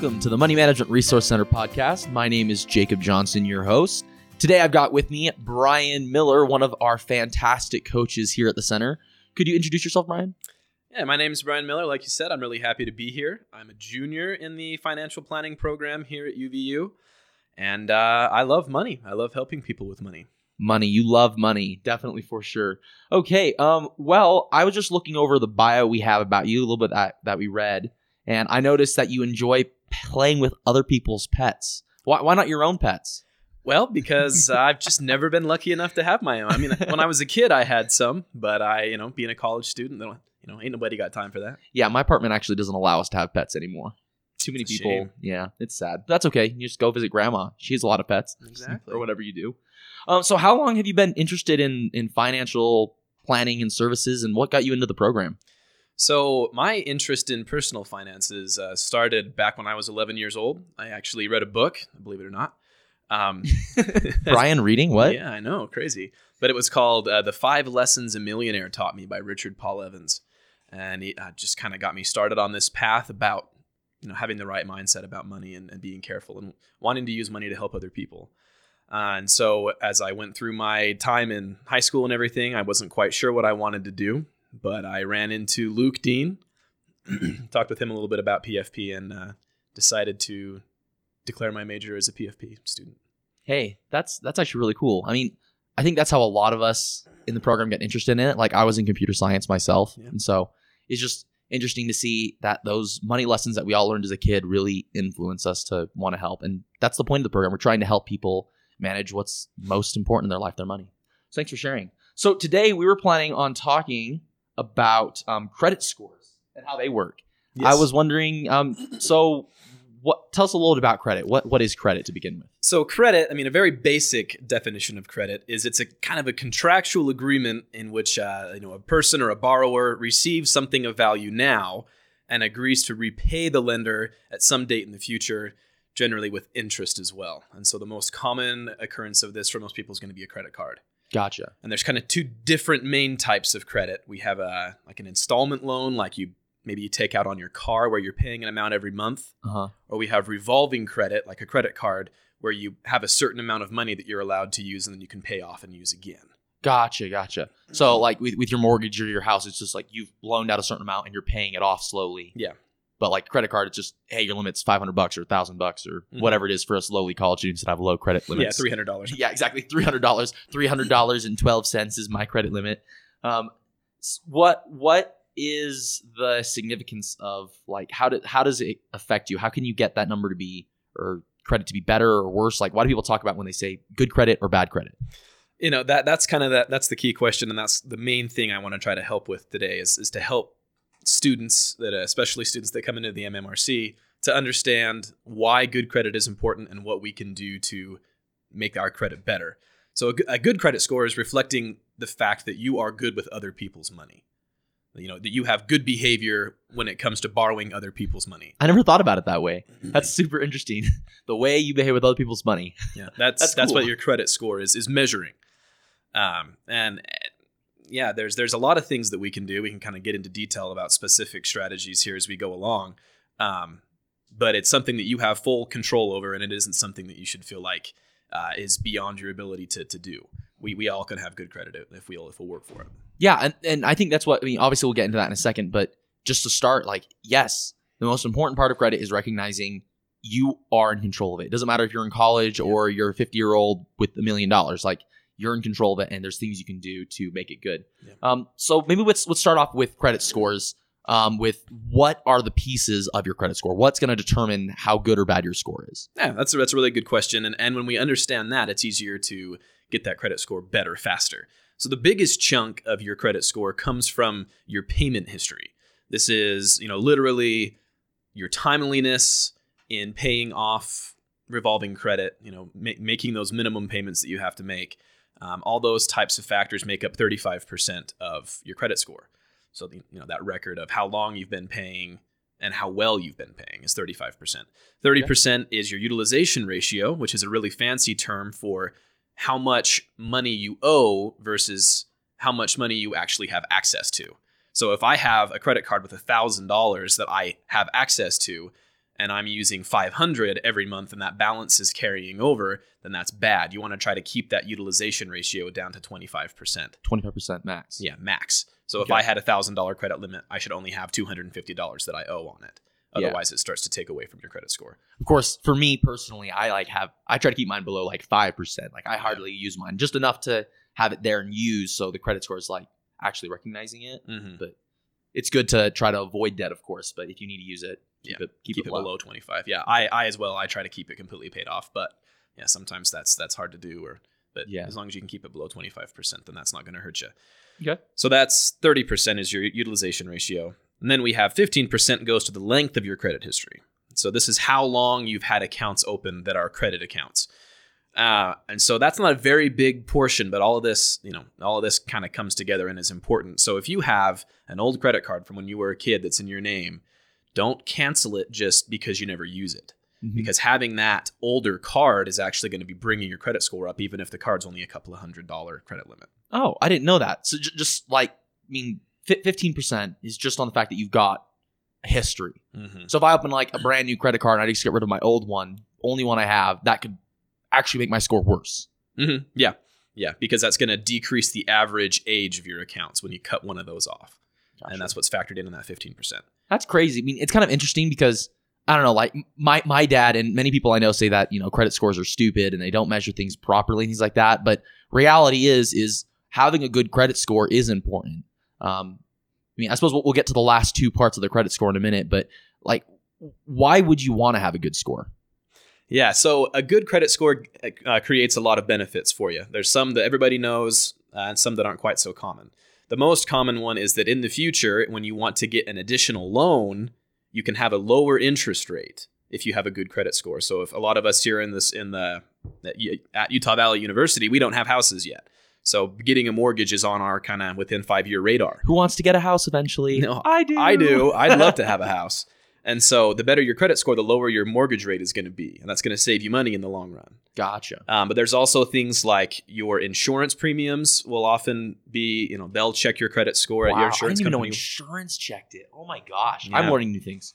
Welcome to the Money Management Resource Center podcast. My name is Jacob Johnson, your host. Today I've got with me Brian Miller, one of our fantastic coaches here at the center. Could you introduce yourself, Brian? Yeah, my name is Brian Miller. Like you said, I'm really happy to be here. I'm a junior in the financial planning program here at UVU, and uh, I love money. I love helping people with money. Money, you love money, definitely for sure. Okay, um, well, I was just looking over the bio we have about you, a little bit that that we read, and I noticed that you enjoy playing with other people's pets. Why, why not your own pets? Well, because uh, I've just never been lucky enough to have my own. I mean, when I was a kid, I had some, but I, you know, being a college student, you know, ain't nobody got time for that. Yeah, my apartment actually doesn't allow us to have pets anymore. Too many people. shame. Yeah, it's sad. That's okay. You just go visit grandma. She has a lot of pets. Exactly. Or whatever you do. Um, so how long have you been interested in in financial planning and services and what got you into the program? So my interest in personal finances uh, started back when I was 11 years old. I actually read a book, believe it or not. Um, Brian reading what? Yeah, I know, crazy. But it was called uh, "The Five Lessons a Millionaire Taught Me" by Richard Paul Evans, and it uh, just kind of got me started on this path about you know having the right mindset about money and, and being careful and wanting to use money to help other people. Uh, and so as I went through my time in high school and everything, I wasn't quite sure what I wanted to do, but I ran into Luke Dean, talked with him a little bit about PFP, and uh, decided to declare my major as a PFP student. Hey, that's that's actually really cool. I mean, I think that's how a lot of us in the program get interested in it. Like I was in computer science myself, Yeah. and so it's just interesting to see that those money lessons that we all learned as a kid really influence us to want to help. And that's the point of the program. We're trying to help people manage what's most important in their life, their money. So thanks for sharing. So today we were planning on talking about um, credit scores and how they work. I was wondering, um, so what? Tell us a little bit about credit. What what is credit to begin with? So credit, I mean, a very basic definition of credit is it's a kind of a contractual agreement in which uh, you know a person or a borrower receives something of value now and agrees to repay the lender at some date in the future, generally with interest as well. And so the most common occurrence of this for most people is going to be a credit card. Gotcha. And there's kind of two different main types of credit. We have a like an installment loan, like you maybe you take out on your car where you're paying an amount every month Uh huh. or we have revolving credit, like a credit card, where you have a certain amount of money that you're allowed to use and then you can pay off and use again. Gotcha, gotcha. So, like with, with your mortgage or your house, it's just like you've loaned out a certain amount and you're paying it off slowly. Yeah. But like credit card, it's just hey, your limit's five hundred bucks or thousand bucks or Mhm. whatever it is for us lowly college students that have low credit limits. Yeah, three hundred dollars. Yeah, exactly. Three hundred dollars. Three hundred dollars and twelve cents is my credit limit. Um, what what is the significance of like how do how does it affect you? How can you get that number to be or credit to be better or worse? Like, why do people talk about when they say good credit or bad credit? You know that that's kind of that that's the key question, and that's the main thing I want to try to help with today is is to help students that uh, especially students that come into the MMRC to understand why good credit is important and what we can do to make our credit better. So a good credit score is reflecting the fact that you are good with other people's money. You know that you have good behavior when it comes to borrowing other people's money. I never thought about it that way. That's super interesting. the way you behave with other people's money. Yeah, that's That's that's, cool. what your credit score is is measuring. Um, and yeah, there's there's a lot of things that we can do. We can kind of get into detail about specific strategies here as we go along. Um, but it's something that you have full control over, and it isn't something that you should feel like uh, is beyond your ability to to do. We we all can have good credit if we'll if we'll work for it. Yeah, and, and I think that's what I mean. Obviously, we'll get into that in a second, but just to start, like, yes, the most important part of credit is recognizing you are in control of it. It doesn't matter if you're in college or you're a 50 year old with a million dollars. Like, you're in control of it, and there's things you can do to make it good. Yeah. Um, so maybe let's let's start off with credit scores. Um, with what are the pieces of your credit score? What's going to determine how good or bad your score is? Yeah, that's a, that's a really good question. And, and when we understand that, it's easier to get that credit score better faster. So the biggest chunk of your credit score comes from your payment history. This is, you know, literally your timeliness in paying off revolving credit, you know, ma- making those minimum payments that you have to make. Um, all those types of factors make up 35% of your credit score. So, the, you know, that record of how long you've been paying and how well you've been paying is 35%. 30% is your utilization ratio, which is a really fancy term for how much money you owe versus how much money you actually have access to. So if I have a credit card with $1,000 that I have access to, and I'm using 500 every month and that balance is carrying over, then that's bad. You want to try to keep that utilization ratio down to 25%. 25% max. Yeah, max. So if I had a $1,000 credit limit, I should only have $250 that I owe on it. Yeah. Otherwise, it starts to take away from your credit score. Of course, for me personally, I like have I try to keep mine below like 5%. Like I hardly use mine, just enough to have it there and use so the credit score is like actually recognizing it. Mm-hmm. But it's good to try to avoid debt, of course, but if you need to use it, keep Yeah, it keep, keep, it, it below 25 yeah. I, I as well i try to keep it completely paid off but yeah sometimes that's that's hard to do or but Yeah. as long as you can keep it below 25% then that's not going to hurt you Okay. so that's 30% is your utilization ratio. And then we have 15% goes to the length of your credit history. So this is how long you've had accounts open that are credit accounts uh, and so that's not a very big portion, but all of this, you know, all of this kind of comes together and is important. So if you have an old credit card from when you were a kid that's in your name, don't cancel it just because you never use it. Mhm. Because having that older card is actually going to be bringing your credit score up, even if the card's only a couple of hundred dollar credit limit. Oh, I didn't know that. So j- just like, I mean, 15% is just on the fact that you've got a history. Mm-hmm. So if I open like a brand new credit card and I just get rid of my old one, only one I have, that could actually make my score worse. Mm-hmm. Yeah, yeah, because that's going to decrease the average age of your accounts when you cut one of those off, Gotcha. and that's what's factored in in that fifteen percent. That's crazy. I mean, it's kind of interesting because I don't know, like my my dad and many people I know say that you know credit scores are stupid and they don't measure things properly and things like that. But reality is is having a good credit score is important. Um, I mean, I suppose we'll, we'll get to the last two parts of the credit score in a minute, but like, why would you want to have a good score? Yeah, so a good credit score uh, creates a lot of benefits for you. There's some that everybody knows uh, and some that aren't quite so common. The most common one is that in the future, when you want to get an additional loan, you can have a lower interest rate if you have a good credit score. So if a lot of us here in this in the at Utah Valley University, we don't have houses yet. So getting a mortgage is on our kind of within 5-year radar. Who wants to get a house eventually? No, I do. I do. I'd love to have a house. And so the better your credit score, the lower your mortgage rate is going to be, and that's going to save you money in the long run. gotcha. Um, but there's also things like your insurance premiums will often be, you know, they'll check your credit score at Wow, your I insurance didn't even know company. insurance checked it. Oh my gosh, Yeah. I'm learning new things.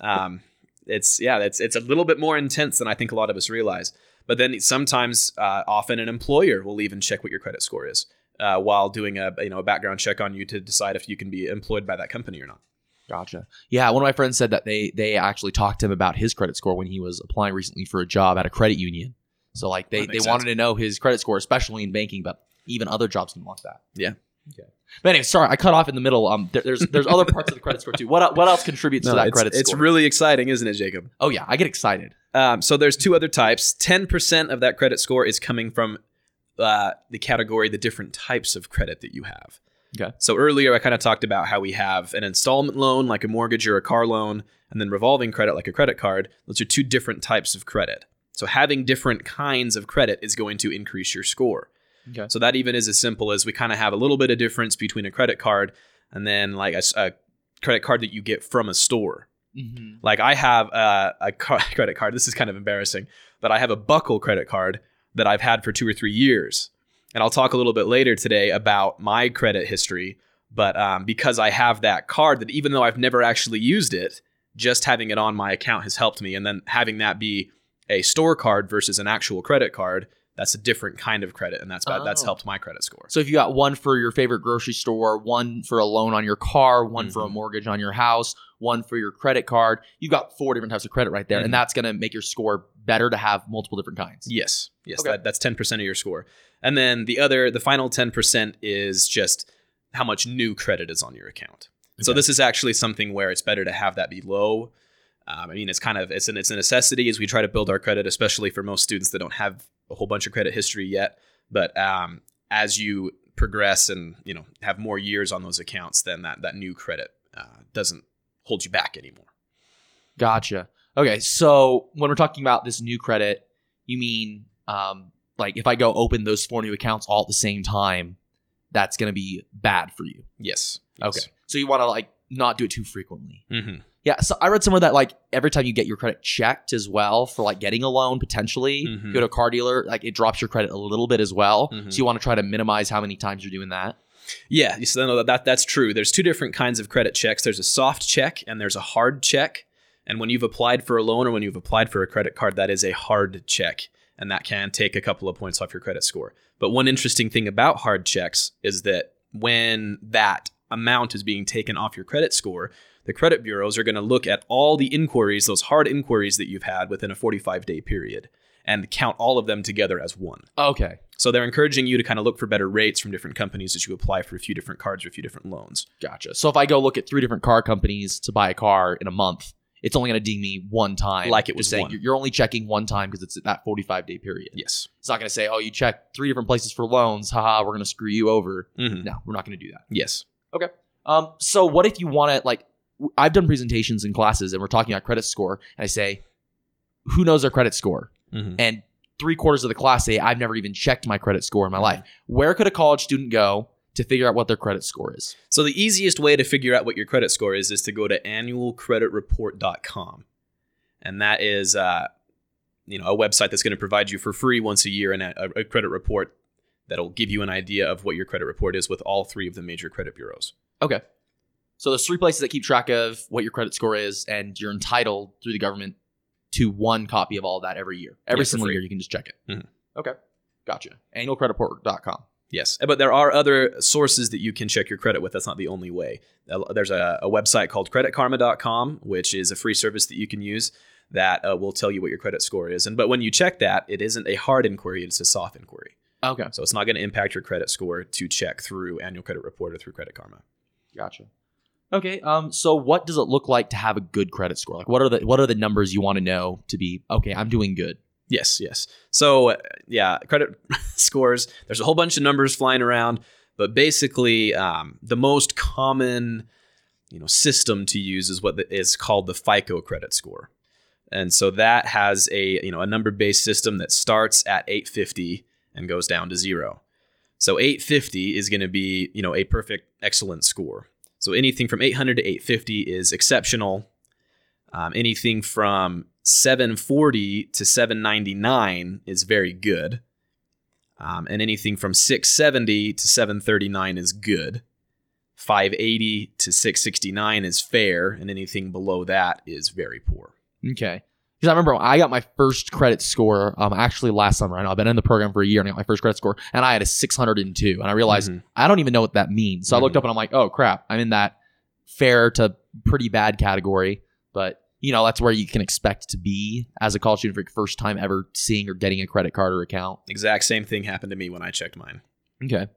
um, it's yeah, it's it's a little bit more intense than I think a lot of us realize. But then sometimes, uh, often an employer will even check what your credit score is uh, while doing a you know a background check on you to decide if you can be employed by that company or not. Gotcha. Yeah, one of my friends said that they they actually talked to him about his credit score when he was applying recently for a job at a credit union. So like they That they makes wanted to know his credit score, especially in banking, but even other jobs can want that. Yeah. Okay. But anyway, sorry, I cut off in the middle. Um, there, there's there's other parts of the credit score too. What el- what else contributes to that it's, credit it's score? really exciting, isn't it, Jacob? oh yeah, I get excited. Um, so there's two other types. Ten percent of that credit score is coming from uh, the category, the different types of credit that you have. Okay. So earlier I kind of talked about how we have an installment loan, like a mortgage or a car loan, and then revolving credit, like a credit card. Those are two different types of credit. So having different kinds of credit is going to increase your score. Okay. So that even is as simple as we kind of have a little bit of difference between a credit card and then like a credit card that you get from a store. Mm-hmm. Like I have a, a car- credit card. This is kind of embarrassing, but I have a Buckle credit card that I've had for two or three years, and I'll talk a little bit later today about my credit history. But um, because I have that card, that even though I've never actually used it, just having it on my account has helped me. And then having that be a store card versus an actual credit card, that's a different kind of credit, and that's that's Oh. helped my credit score. So if you got one for your favorite grocery store, one for a loan on your car, one for a Mhm. mortgage on your house, one for your credit card, you've got four different types of credit right there, Mhm. and that's going to make your score better to have multiple different kinds. Yes, yes, Okay. that, that's ten percent of your score, and then the other, the final ten percent is just how much new credit is on your account. So this is actually something where it's better to have that be low. Um, I mean, it's kind of it's an it's a necessity as we try to build our credit, especially for most students that don't have a whole bunch of credit history yet. But um, as you progress and you know have more years on those accounts, then that that new credit uh, doesn't hold you back anymore. Gotcha. Okay, so when we're talking about this new credit, you mean um, like if I go open those four new accounts all at the same time, that's going to be bad for you. Yes. Okay, so you want to like not do it too frequently. hmm Yeah, so I read somewhere that like every time you get your credit checked as well for like getting a loan potentially, Mhm. go to a car dealer, like it drops your credit a little bit as well. Mhm. So you want to try to minimize how many times you're doing that. Yeah, so no, that that's true. There's two different kinds of credit checks. There's a soft check and there's a hard check. And when you've applied for a loan or when you've applied for a credit card, that is a hard check. And that can take a couple of points off your credit score. But one interesting thing about hard checks is that when that amount is being taken off your credit score, the credit bureaus are going to look at all the inquiries, those hard inquiries that you've had within a 45 day period, and count all of them together as one. Okay. So they're encouraging you to kind of look for better rates from different companies as you apply for a few different cards or a few different loans. Gotcha. So if I go look at three different car companies to buy a car in a month, it's only going to ding me one time. Like it was saying one. you're- only checking one time because it's that 45 day period. Yes. It's not going to say, oh, you checked three different places for loans. Haha, we're going to screw you over. hmm No, we're not going to do that. Yes. Okay. Um, so what if you want to like? I've done presentations in classes, and we're talking about credit score, and I say, who knows their credit score? hmm And three quarters of the class say, I've never even checked my credit score in my Mhm. life. Where could a college student go to figure out what their credit score is? So the easiest way to figure out what your credit score is is to go to annualcreditreport.com. And that is uh, you know, a website that's going to provide you for free once a year and a, a credit report that'll give you an idea of what your credit report is with all three of the major credit bureaus. Okay. So there's three places that keep track of what your credit score is, and you're entitled through the government to one copy of all of that every year. Every Yeah, single year, you can just check it. Mhm. Okay. Gotcha. Annualcreditreport.com. Yes, but there are other sources that you can check your credit with. That's not the only way. There's a, a website called creditkarma.com, which is a free service that you can use that uh, will tell you what your credit score is. And but when you check that, it isn't a hard inquiry; it's a soft inquiry. Okay. So it's not going to impact your credit score to check through Annual Credit Report or through Credit Karma. Gotcha. Okay. Um. So, what does it look like to have a good credit score? Like, what are the what are the numbers you want to know to be okay? I'm doing good. Yes, yes. So uh, yeah, credit scores. There's a whole bunch of numbers flying around, but basically, um, the most common, you know, system to use is what is called the FICO credit score, and so that has a you know a number based system that starts at 850 and goes down to zero. So 850 is going to be you know a perfect excellent score. So anything from 800 to 850 is exceptional. Um, anything from 740 to 799 is very good. Um, and anything from 670 to 739 is good. 580 to 669 is fair, and anything below that is very poor. Okay. Because I remember when I got my first credit score, um, actually last summer. I know I've been in the program for a year and I got my first credit score, and I had a 602. And I realized Mhm. I don't even know what that means. So I looked Mhm. up and I'm like, oh crap, I'm in that fair to pretty bad category. But you know, that's where you can expect to be as a college student for your first time ever seeing or getting a credit card or account. Exact same thing happened to me when I checked mine. Okay.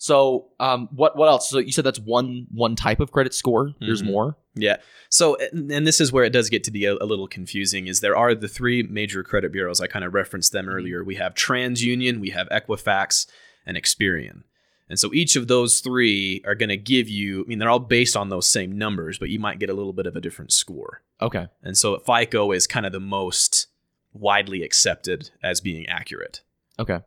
So, um, what what else? So you said that's one one type of credit score. There's Mhm. more. Yeah. So, and and this is where it does get to be a, a little confusing. Is there are the three major credit bureaus? I kind of referenced them earlier. We have TransUnion, we have Equifax, and Experian. And so each of those three are going to give you. I mean, they're all based on those same numbers, but you might get a little bit of a different score. Okay. And so FICO is kind of the most widely accepted as being accurate. Okay.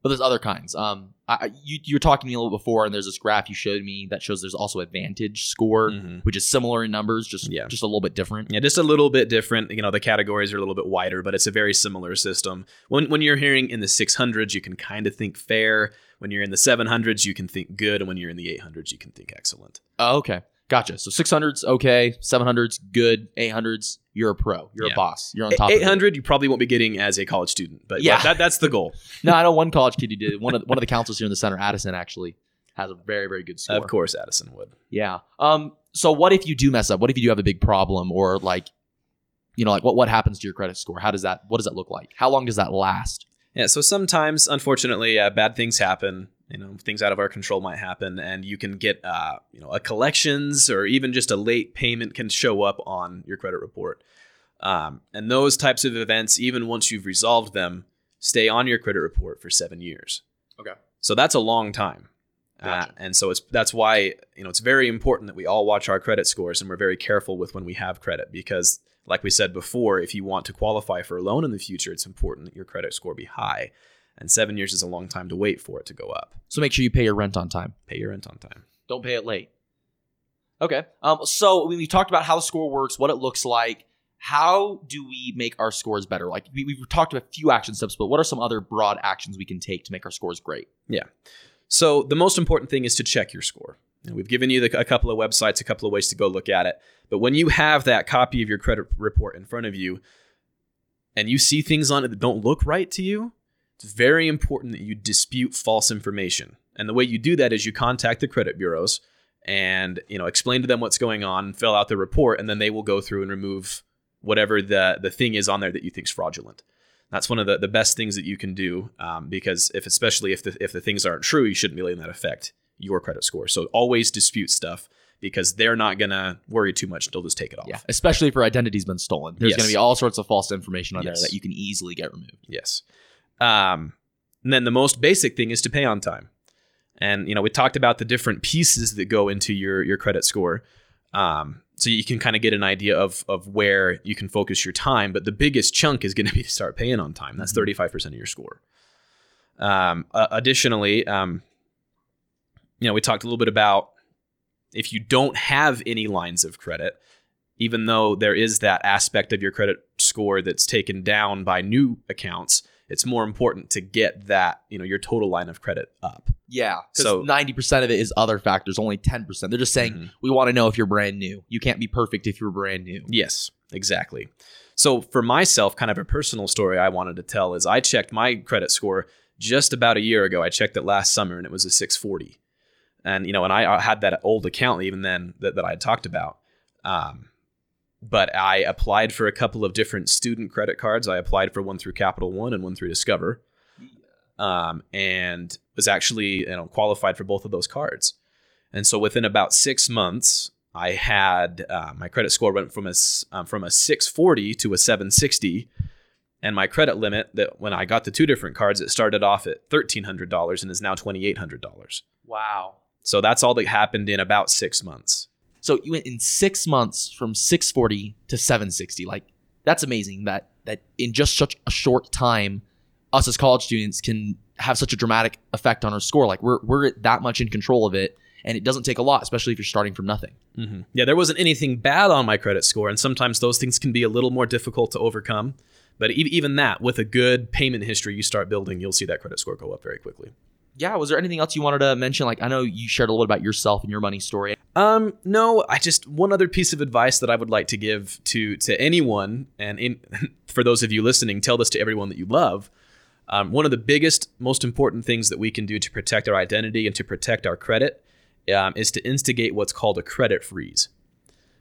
But there's other kinds. Um, I, I- you you were talking to me a little before, and there's this graph you showed me that shows there's also a Vantage score, Mhm. which is similar in numbers, just Yeah. just a little bit different. Yeah, just a little bit different. You know, the categories are a little bit wider, but it's a very similar system. When when you're hearing in the 600s, you can kind of think fair. When you're in the 700s, you can think good, and when you're in the 800s, you can think excellent. Oh, okay. Gotcha. So 600s okay, 700s good, 800s you're a pro, you're Yeah. a boss, you're on top. of 800, you probably won't be getting as a college student, but Yeah. yeah, that, that's the goal. No, I know one college kid who did. One of one of the counselors here in the center, Addison, actually has a very very good score. of course, Addison would. Yeah. Um. So what if you do mess up? What if you do have a big problem, or like, you know, like what what happens to your credit score? How does that? What does that look like? How long does that last? Yeah, so sometimes, unfortunately, uh, bad things happen. You know, things out of our control might happen, and you can get, uh, you know, a collections or even just a late payment can show up on your credit report. Um, and those types of events, even once you've resolved them, stay on your credit report for seven years. Okay. So that's a long time. Gotcha. Uh, and so it's that's why you know it's very important that we all watch our credit scores and we're very careful with when we have credit because like we said before if you want to qualify for a loan in the future it's important that your credit score be high and seven years is a long time to wait for it to go up So make sure you pay your rent on time. pay your rent on time Don't pay it late. Okay. Um. So we, we talked about how the score works, what it looks like. How do we make our scores better? Like we, we've talked about a few action steps, but what are some other broad actions we can take to make our scores great? Yeah. So the most important thing is to check your score And we've given you the, a couple of websites, a couple of ways to go look at it. But when you have that copy of your credit report in front of you and you see things on it that don't look right to you, it's very important that you dispute false information. And the way you do that is you contact the credit bureaus and you know explain to them what's going on, fill out the report, and then they will go through and remove whatever the the thing is on there that you think is fraudulent. That's one of the, the best things that you can do um, because if especially if the if the things aren't true, you shouldn't be letting that affect your credit score. So always dispute stuff because they're not gonna worry too much. They'll just take it off. Yeah, especially if your identity's been stolen. There's Yes. going to be all sorts of false information on Yes. there that you can easily get removed. Yes. Um, and then the most basic thing is to pay on time. And you know, we talked about the different pieces that go into your your credit score. Um, so you can kind of get an idea of of where you can focus your time. But the biggest chunk is going to be to start paying on time. That's Mhm. thirty five percent of your score. Um, uh, additionally, um, you know, we talked a little bit about if you don't have any lines of credit, even though there is that aspect of your credit score that's taken down by new accounts, it's more important to get that, you know, your total line of credit up. Yeah, So- ninety percent of it is other factors. Only ten percent. They're just saying Mhm. we want to know if you're brand new. You can't be perfect if you're brand new. Yes, exactly. So for myself, kind of a personal story I wanted to tell is I checked my credit score just about a year ago. I checked it last summer and it was a 640. And you know, and I I had that old account even then that, that I had talked about. Um, but I applied for a couple of different student credit cards. I applied for one through Capital One and one through Discover. Um, and was actually you know qualified for both of those cards. And so within about six months, I had uh, my credit score went from a um, from a 640 to a 760, and my credit limit that when I got the two different cards, it started off at thirteen hundred dollars and is now twenty eight hundred dollars. Wow. So that's all that happened in about six months. So you went in six months from 640 to 760. Like that's amazing. That that in just such a short time, us as college students can have such a dramatic effect on our score. Like we're we're that much in control of it, and it doesn't take a lot, especially if you're starting from nothing. Mm-hmm. Yeah, there wasn't anything bad on my credit score, and sometimes those things can be a little more difficult to overcome. But even that, with a good payment history you start building, you'll see that credit score go up very quickly. Yeah. Was there anything else you wanted to mention? Like I know you shared a little bit about yourself and your money story. Um, no, I just one other piece of advice that I would like to give to to anyone, and in, for those of you listening, tell this to everyone that you love. Um, one of the biggest, most important things that we can do to protect our identity and to protect our credit um, is to instigate what's called a credit freeze.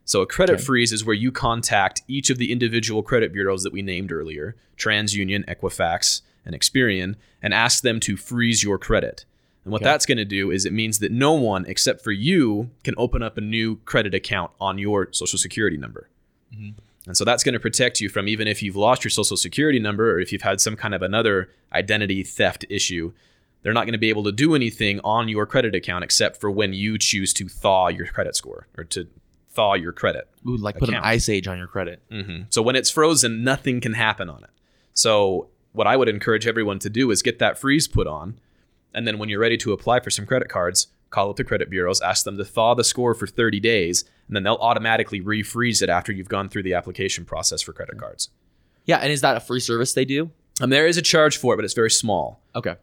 So, a credit Okay. freeze is where you contact each of the individual credit bureaus that we named earlier TransUnion, Equifax, and Experian and ask them to freeze your credit. And what Okay. that's going to do is it means that no one except for you can open up a new credit account on your social security number. Mhm. And so that's going to protect you from even if you've lost your social security number or if you've had some kind of another identity theft issue, they're not going to be able to do anything on your credit account except for when you choose to thaw your credit score or to thaw your credit. Ooh, like put an ice age on your credit. hmm So when it's frozen, nothing can happen on it. So what I would encourage everyone to do is get that freeze put on, and then when you're ready to apply for some credit cards, call up the credit bureaus, ask them to thaw the score for 30 days, and then they'll automatically refreeze it after you've gone through the application process for credit cards. Yeah, and is that a free service they do? And there is a charge for it, but it's very small. Okay.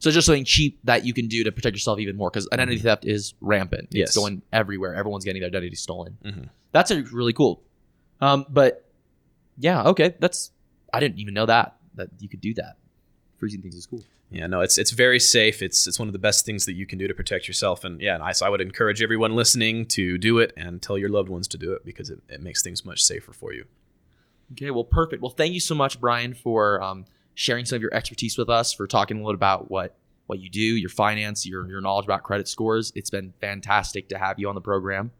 So just something cheap that you can do to protect yourself even more because identity theft is rampant. Yes. It's going everywhere. Everyone's getting their identity stolen. Mhm. That's a, really cool. Um, but yeah, okay. That's I didn't even know that that you could do that. Freezing things is cool. Yeah, no, it's it's very safe. It's it's one of the best things that you can do to protect yourself. And yeah, and I, so I would encourage everyone listening to do it and tell your loved ones to do it because it, it makes things much safer for you. Okay, well, perfect. Well, thank you so much, Brian, for um, sharing some of your expertise with us, for talking a little about what what you do, your finance, your your knowledge about credit scores. It's been fantastic to have you on the program.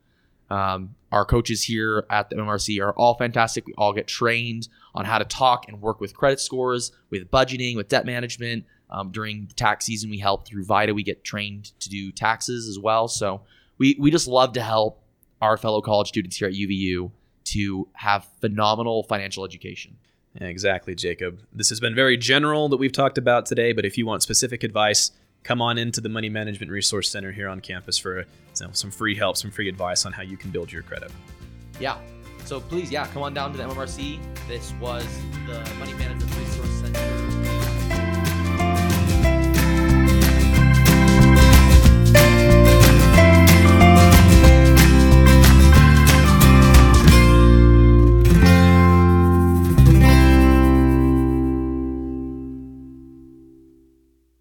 Um, our coaches here at the MRC are all fantastic. We all get trained on how to talk and work with credit scores, with budgeting, with debt management. Um, during the tax season, we help through VITA. We get trained to do taxes as well. So we we just love to help our fellow college students here at UVU to have phenomenal financial education. Yeah, exactly, Jacob. This has been very general that we've talked about today, but if you want specific advice, come on into the Money Management Resource Center here on campus for you know, some free help, some free advice on how you can build your credit. Yeah. So please, yeah, come on down to the MMRC. This was the Money Management